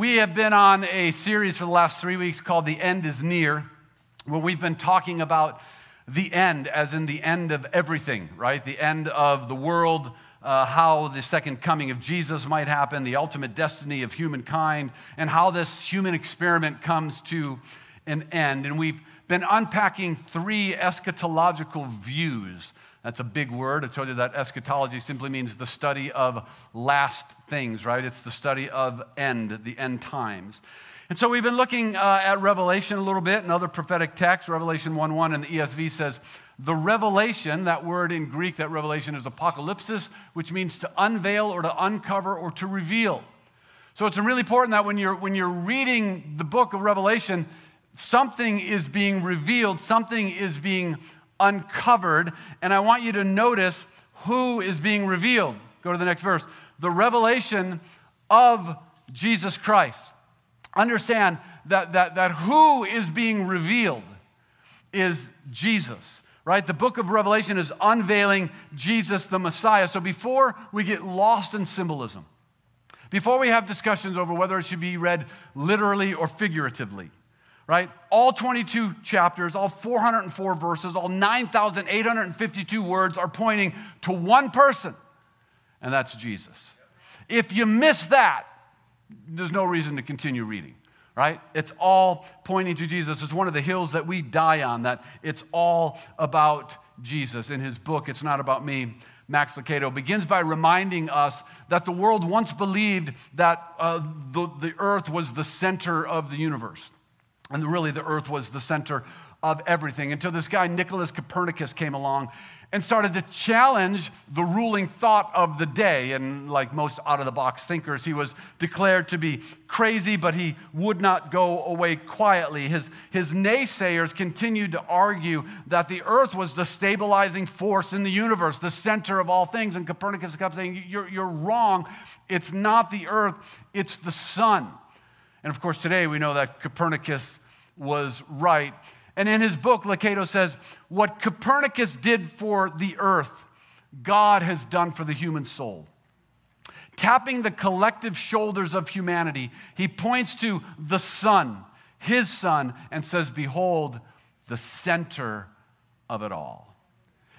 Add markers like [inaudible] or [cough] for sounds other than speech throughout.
We have been on a series for the last three weeks called The End is Near, where we've been talking about the end, as in the end of everything, right? The end of the world, uh, how the second coming of Jesus might happen, the ultimate destiny of humankind, and how this human experiment comes to an end. And we've been unpacking three eschatological views. That's a big word. I told you that eschatology simply means the study of last things, right? It's the study of end, the end times. And so we've been looking uh, at Revelation a little bit and other prophetic texts. Revelation 1 1 in the ESV says, The revelation, that word in Greek, that revelation is apocalypsis, which means to unveil or to uncover or to reveal. So it's really important that when you're, when you're reading the book of Revelation, something is being revealed, something is being uncovered, and I want you to notice who is being revealed. Go to the next verse. The revelation of Jesus Christ. Understand that, that, that who is being revealed is Jesus, right? The book of Revelation is unveiling Jesus the Messiah. So before we get lost in symbolism, before we have discussions over whether it should be read literally or figuratively, right? All 22 chapters, all 404 verses, all 9,852 words are pointing to one person, and that's Jesus. If you miss that, there's no reason to continue reading, right? It's all pointing to Jesus. It's one of the hills that we die on, that it's all about Jesus. In his book, It's Not About Me, Max Lucado begins by reminding us that the world once believed that uh, the, the earth was the center of the universe. And really, the earth was the center of everything until this guy, Nicholas Copernicus, came along and started to challenge the ruling thought of the day. And like most out of the box thinkers, he was declared to be crazy, but he would not go away quietly. His, his naysayers continued to argue that the earth was the stabilizing force in the universe, the center of all things. And Copernicus kept saying, You're, you're wrong. It's not the earth, it's the sun. And of course, today we know that Copernicus was right. And in his book, Lucado says, What Copernicus did for the earth, God has done for the human soul. Tapping the collective shoulders of humanity, he points to the sun, his sun, and says, Behold, the center of it all.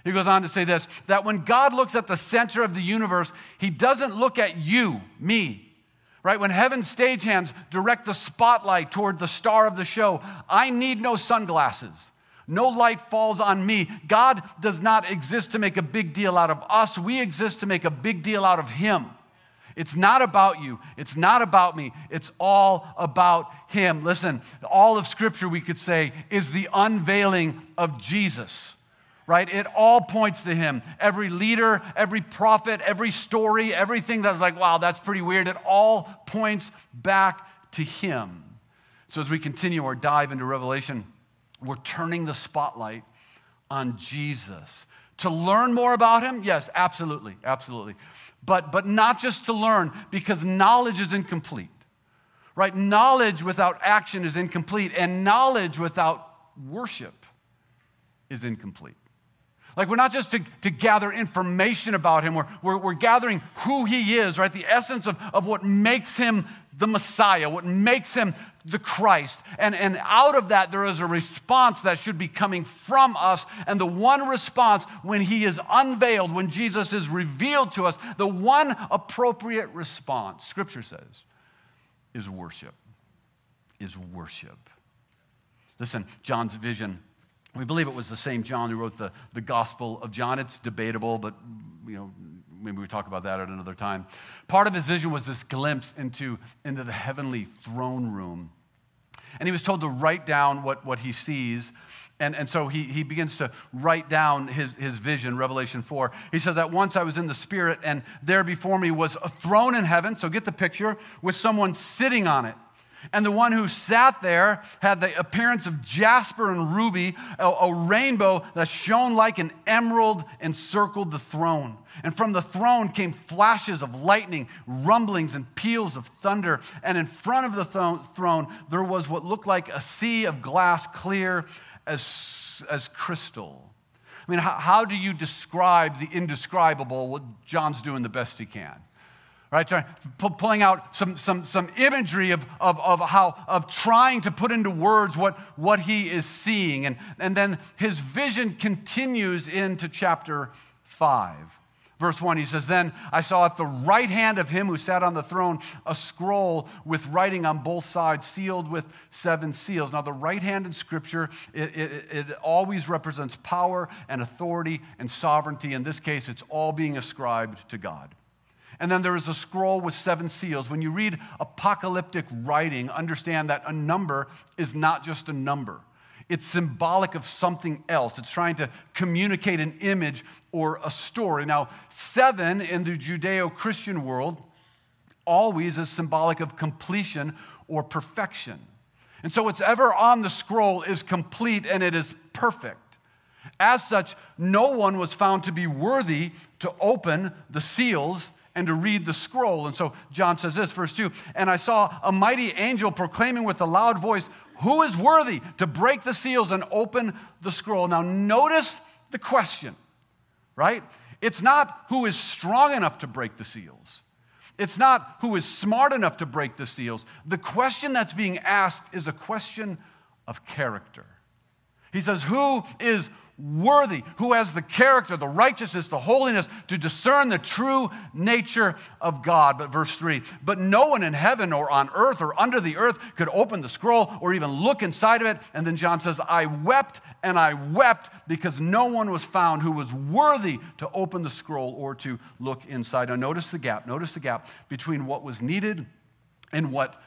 He goes on to say this that when God looks at the center of the universe, he doesn't look at you, me, right? When heaven's stagehands direct the spotlight toward the star of the show, I need no sunglasses. No light falls on me. God does not exist to make a big deal out of us. We exist to make a big deal out of Him. It's not about you. It's not about me. It's all about Him. Listen, all of Scripture, we could say, is the unveiling of Jesus right? It all points to him. Every leader, every prophet, every story, everything that's like, wow, that's pretty weird, it all points back to him. So as we continue our dive into Revelation, we're turning the spotlight on Jesus. To learn more about him? Yes, absolutely, absolutely. But, but not just to learn, because knowledge is incomplete. Right? Knowledge without action is incomplete, and knowledge without worship is incomplete. Like, we're not just to, to gather information about him, we're, we're, we're, gathering who he is, right? The essence of, of what makes him the Messiah, what makes him the Christ. And, and out of that, there is a response that should be coming from us. And the one response, when he is unveiled, when Jesus is revealed to us, the one appropriate response, Scripture says, is worship. Is worship. Listen, John's vision we believe it was the same John who wrote the, the Gospel of John. It's debatable, but you know, maybe we talk about that at another time. Part of his vision was this glimpse into, into the heavenly throne room. And he was told to write down what, what he sees. And, and so he, he begins to write down his, his vision, Revelation 4. He says, At once I was in the Spirit, and there before me was a throne in heaven. So get the picture, with someone sitting on it. And the one who sat there had the appearance of jasper and ruby, a, a, rainbow that shone like an emerald encircled the throne. And from the throne came flashes of lightning, rumblings, and peals of thunder. And in front of the th- throne, there was what looked like a sea of glass, clear as, as crystal. I mean, how, how do you describe the indescribable? What John's doing the best he can right? pulling out some, some, some imagery of, of, of how, of trying to put into words what, what he is seeing. And, and then his vision continues into chapter 5. Verse 1, he says, Then I saw at the right hand of him who sat on the throne a scroll with writing on both sides, sealed with seven seals. Now, the right hand in Scripture, it, it, it, always represents power and authority and sovereignty. In this case, it's all being ascribed to God. And then there is a scroll with seven seals. When you read apocalyptic writing, understand that a number is not just a number. It's symbolic of something else. It's trying to communicate an image or a story. Now, seven in the Judeo Christian world always is symbolic of completion or perfection. And so, what's ever on the scroll is complete and it is perfect. As such, no one was found to be worthy to open the seals and to read the scroll. And so John says this, verse 2 And I saw a mighty angel proclaiming with a loud voice, Who is worthy to break the seals and open the scroll? Now, notice the question, right? It's not who is strong enough to break the seals. It's not who is smart enough to break the seals. The question that's being asked is a question of character. He says, Who is worthy, who has the character, the righteousness, the holiness to discern the true nature of God. But verse 3 But no one in heaven or on earth or under the earth could open the scroll or even look inside of it. And then John says, I wept and I wept because no one was found who was worthy to open the scroll or to look inside. Now, notice the gap. Notice the gap between what was needed and what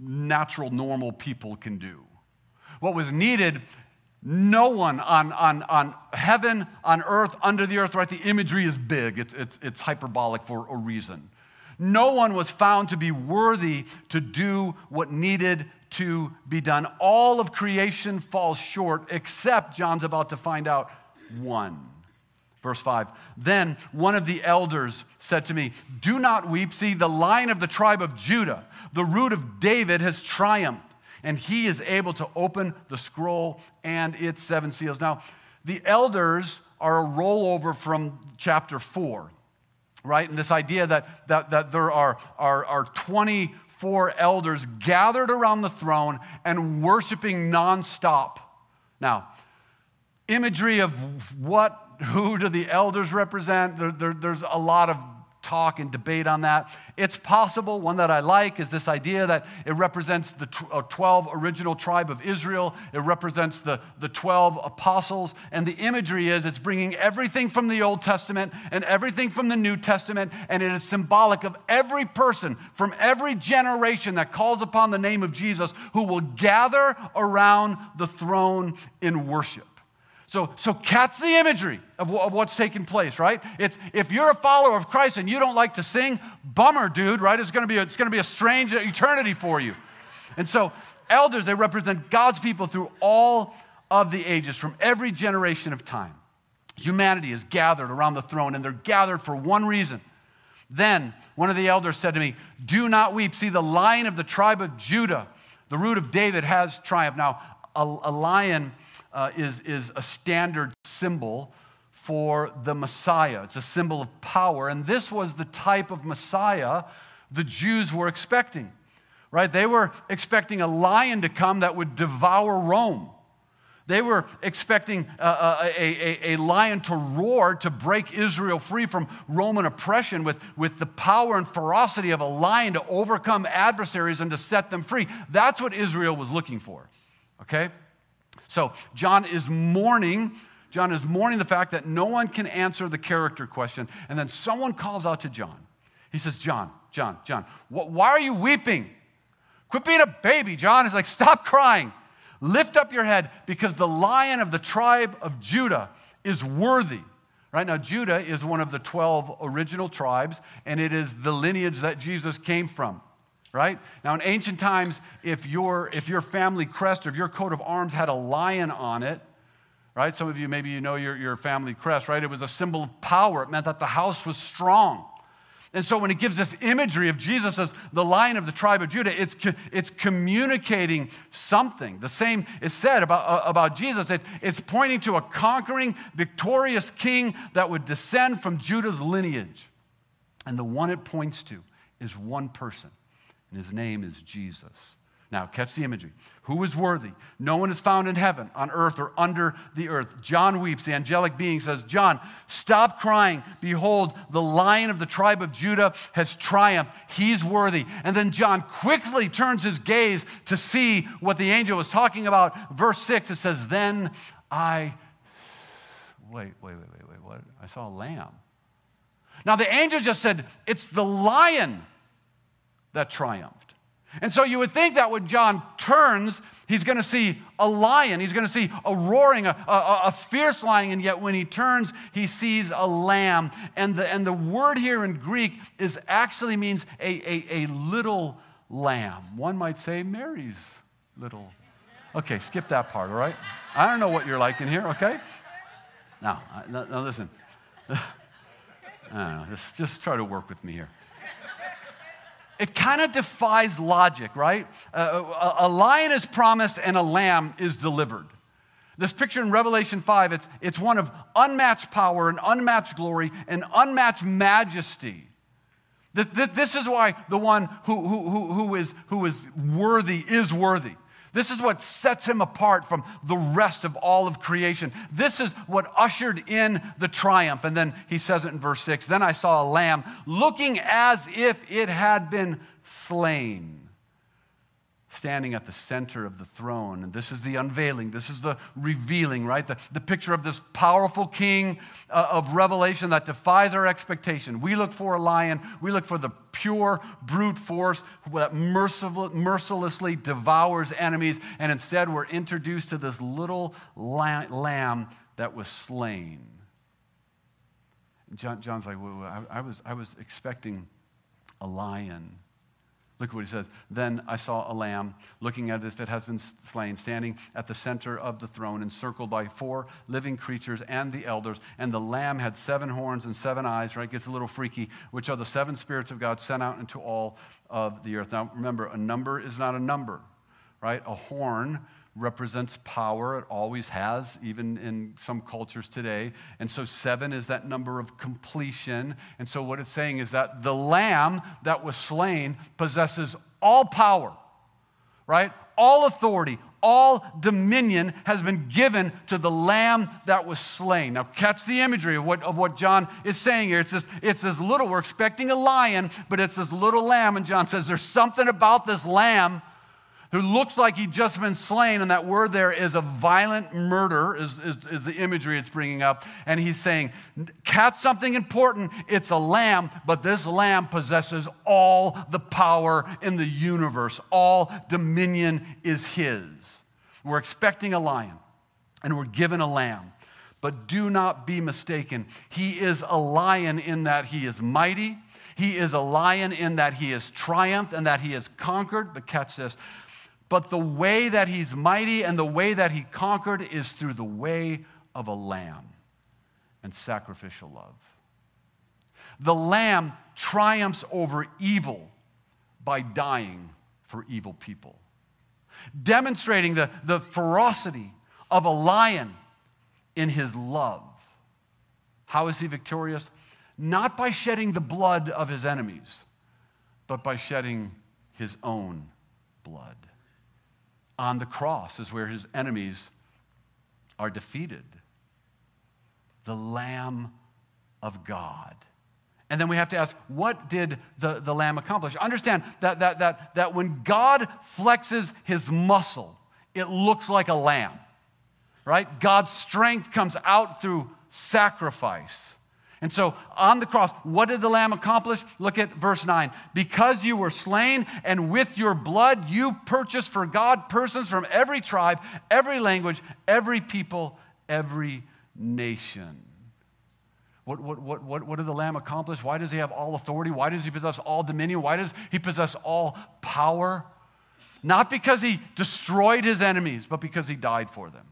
natural, normal people can do. What was needed no one on, on, on heaven, on earth, under the earth, right? The imagery is big, it's, it's, it's hyperbolic for a reason. No one was found to be worthy to do what needed to be done. All of creation falls short, except, John's about to find out, one. Verse 5 Then one of the elders said to me, Do not weep. See, the lion of the tribe of Judah, the root of David, has triumphed and he is able to open the scroll and its seven seals. Now, the elders are a rollover from chapter 4, right? And this idea that, that, that there are, are, are 24 elders gathered around the throne and worshiping nonstop. Now, imagery of what, who do the elders represent? There, there, there's a lot of talk and debate on that. It's possible. One that I like is this idea that it represents the 12 uh, original tribe of Israel, it represents the, the 12 apostles. And the imagery is it's bringing everything from the Old Testament and everything from the New Testament, and it is symbolic of every person from every generation that calls upon the name of Jesus who will gather around the throne in worship. So, so catch the imagery of, of what's taking place, right? It's, if you're a follower of Christ and you don't like to sing, bummer, dude, right? It's to be a, it's to be a strange eternity for you. And so, elders, they represent God's people through all of the ages, from every generation of time. Humanity is gathered around the throne, and they're gathered for one reason. Then one of the elders said to me, Do not weep. See, the lion of the tribe of Judah, the root of David, has triumphed. Now, a, a lion uh, is, is a standard symbol for the Messiah. It's a symbol of power. And this was the type of Messiah the Jews were expecting, right? They were expecting a lion to come that would devour Rome. They were expecting a, a, a, a, lion to roar to break Israel free from Roman oppression with, with the power and ferocity of a lion to overcome adversaries and to set them free. That's what Israel was looking for, okay? So John is mourning. John is mourning the fact that no one can answer the character question. And then someone calls out to John. He says, John, John, John, wh- why are you weeping? Quit being a baby, John. He's like, stop crying. Lift up your head because the lion of the tribe of Judah is worthy. Right now, Judah is one of the 12 original tribes, and it is the lineage that Jesus came from right? Now, in ancient times, if your, if your family crest or if your coat of arms had a lion on it, right? Some of you, maybe you know your, your family crest, right? It was a symbol of power. It meant that the house was strong. And so when it gives this imagery of Jesus as the lion of the tribe of Judah, it's, it's communicating something. The same is said about, uh, about Jesus. It, it's pointing to a conquering, victorious king that would descend from Judah's lineage. And the one it points to is one person, and his name is Jesus. Now, catch the imagery. Who is worthy? No one is found in heaven, on earth, or under the earth. John weeps. The angelic being says, John, stop crying. Behold, the lion of the tribe of Judah has triumphed. He's worthy. And then John quickly turns his gaze to see what the angel was talking about. Verse 6, it says, Then I. Wait, wait, wait, wait, wait. What? I saw a lamb. Now, the angel just said, It's the lion that triumphed. And so you would think that when John turns, he's going to see a lion. He's going to see a roaring, a, a, a, fierce lion. And yet when he turns, he sees a lamb. And the, and the word here in Greek is actually means a, a, a little lamb. One might say Mary's little. Okay, skip that part, all right? I don't know what you're like in here, okay? Now, now listen. [laughs] Know, just, just try to work with me here it kind of defies logic, right? Uh, a, lion is promised and a lamb is delivered. This picture in Revelation 5, it's, it's one of unmatched power and unmatched glory and unmatched majesty. This, this, this is why the one who, who, who, is, who is worthy is worthy. This is what sets him apart from the rest of all of creation. This is what ushered in the triumph. And then he says it in verse 6 Then I saw a lamb looking as if it had been slain standing at the center of the throne. And this is the unveiling, this is the revealing, right? The, the picture of this powerful king uh, of revelation that defies our expectation. We look for a lion, we look for the pure brute force that merciful, mercilessly devours enemies, and instead we're introduced to this little lamb that was slain. John, John's like, well, I, I, was, I was expecting a lion. Look what he says. Then I saw a lamb looking at it as it has been slain, standing at the center of the throne, encircled by four living creatures and the elders. And the lamb had seven horns and seven eyes, right? Gets a little freaky, which are the seven spirits of God sent out into all of the earth. Now remember, a number is not a number, right? A horn represents power. It always has, even in some cultures today. And so seven is that number of completion. And so what it's saying is that the lamb that was slain possesses all power, right? All authority, all dominion has been given to the lamb that was slain. Now, catch the imagery of what, of what John is saying here. It's this, it's this little, we're expecting a lion, but it's this little lamb. And John says, There's something about this lamb who looks like he'd just been slain, and that word there is a violent murder, is, is, is, the imagery it's bringing up. And he's saying, catch something important, it's a lamb, but this lamb possesses all the power in the universe. All dominion is his. We're expecting a lion, and we're given a lamb. But do not be mistaken. He is a lion in that he is mighty. He is a lion in that he has triumphed and that he has conquered. But catch this but the way that he's mighty and the way that he conquered is through the way of a lamb and sacrificial love. The lamb triumphs over evil by dying for evil people, demonstrating the, the ferocity of a lion in his love. How is he victorious? Not by shedding the blood of his enemies, but by shedding his own blood on the cross is where his enemies are defeated. The Lamb of God. And then we have to ask, what did the, the Lamb accomplish? Understand that, that, that, that when God flexes his muscle, it looks like a lamb, right? God's strength comes out through sacrifice. And so on the cross, what did the Lamb accomplish? Look at verse 9. Because you were slain, and with your blood you purchased for God persons from every tribe, every language, every people, every nation. What, what, what, what, what did the Lamb accomplish? Why does he have all authority? Why does he possess all dominion? Why does he possess all power? Not because he destroyed his enemies, but because he died for them.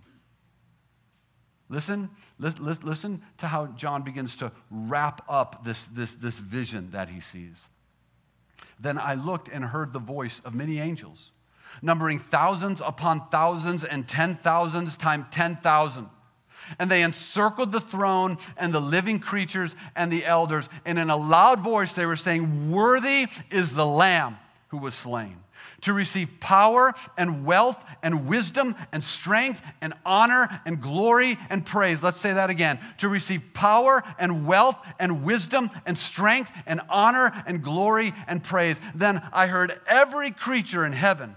Listen, listen, listen to how John begins to wrap up this, this, this vision that he sees. Then I looked and heard the voice of many angels, numbering thousands upon thousands and ten thousands times ten thousand, And they encircled the throne and the living creatures and the elders. And in a loud voice, they were saying, Worthy is the Lamb who was slain to receive power and wealth and wisdom and strength and honor and glory and praise. Let's say that again. To receive power and wealth and wisdom and strength and honor and glory and praise. Then I heard every creature in heaven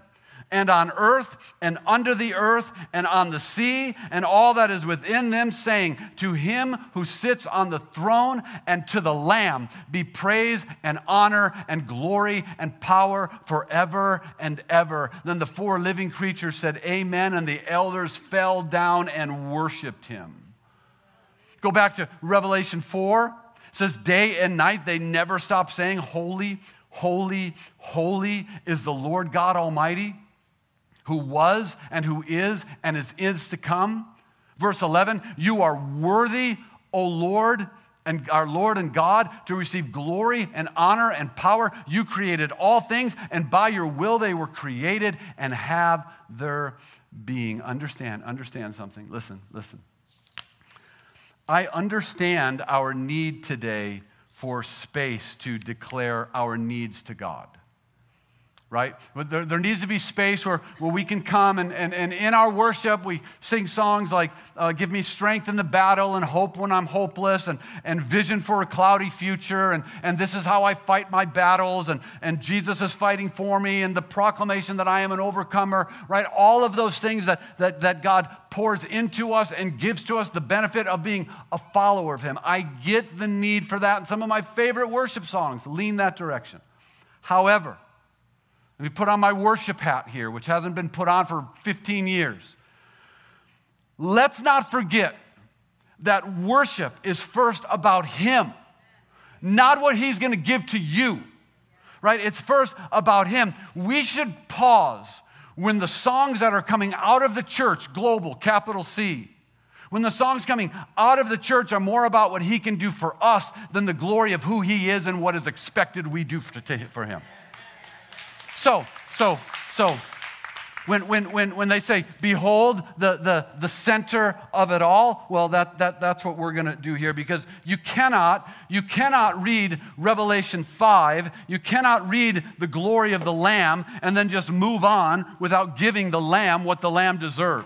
and on earth and under the earth and on the sea and all that is within them, saying, To him who sits on the throne and to the Lamb be praise and honor and glory and power forever and ever. Then the four living creatures said, Amen, and the elders fell down and worshiped him. Go back to Revelation 4. It says, Day and night they never stop saying, Holy, holy, holy is the Lord God Almighty who was and who is and is is to come. Verse 11, you are worthy, O Lord, and our Lord and God, to receive glory and honor and power. You created all things, and by your will they were created and have their being. Understand, understand something. Listen, listen. I understand our need today for space to declare our needs to God right? But there, there, needs to be space where, where we can come and, and, and in our worship, we sing songs like uh, Give Me Strength in the Battle and Hope When I'm Hopeless and, and Vision for a Cloudy Future and, and This is How I Fight My Battles and, and Jesus is Fighting for Me and the proclamation that I am an overcomer, right? All of those things that, that, that God pours into us and gives to us the benefit of being a follower of Him. I get the need for that. And some of my favorite worship songs lean that direction. However, let me put on my worship hat here, which hasn't been put on for 15 years. Let's not forget that worship is first about Him, not what He's going to give to you, right? It's first about Him. We should pause when the songs that are coming out of the church, global, capital C, when the songs coming out of the church are more about what He can do for us than the glory of who He is and what is expected we do for Him. So, so, so, when, when, when, when they say, behold the, the, the center of it all, well, that, that, that's what we're going to do here because you cannot, you cannot read Revelation 5, you cannot read the glory of the Lamb and then just move on without giving the Lamb what the Lamb deserves.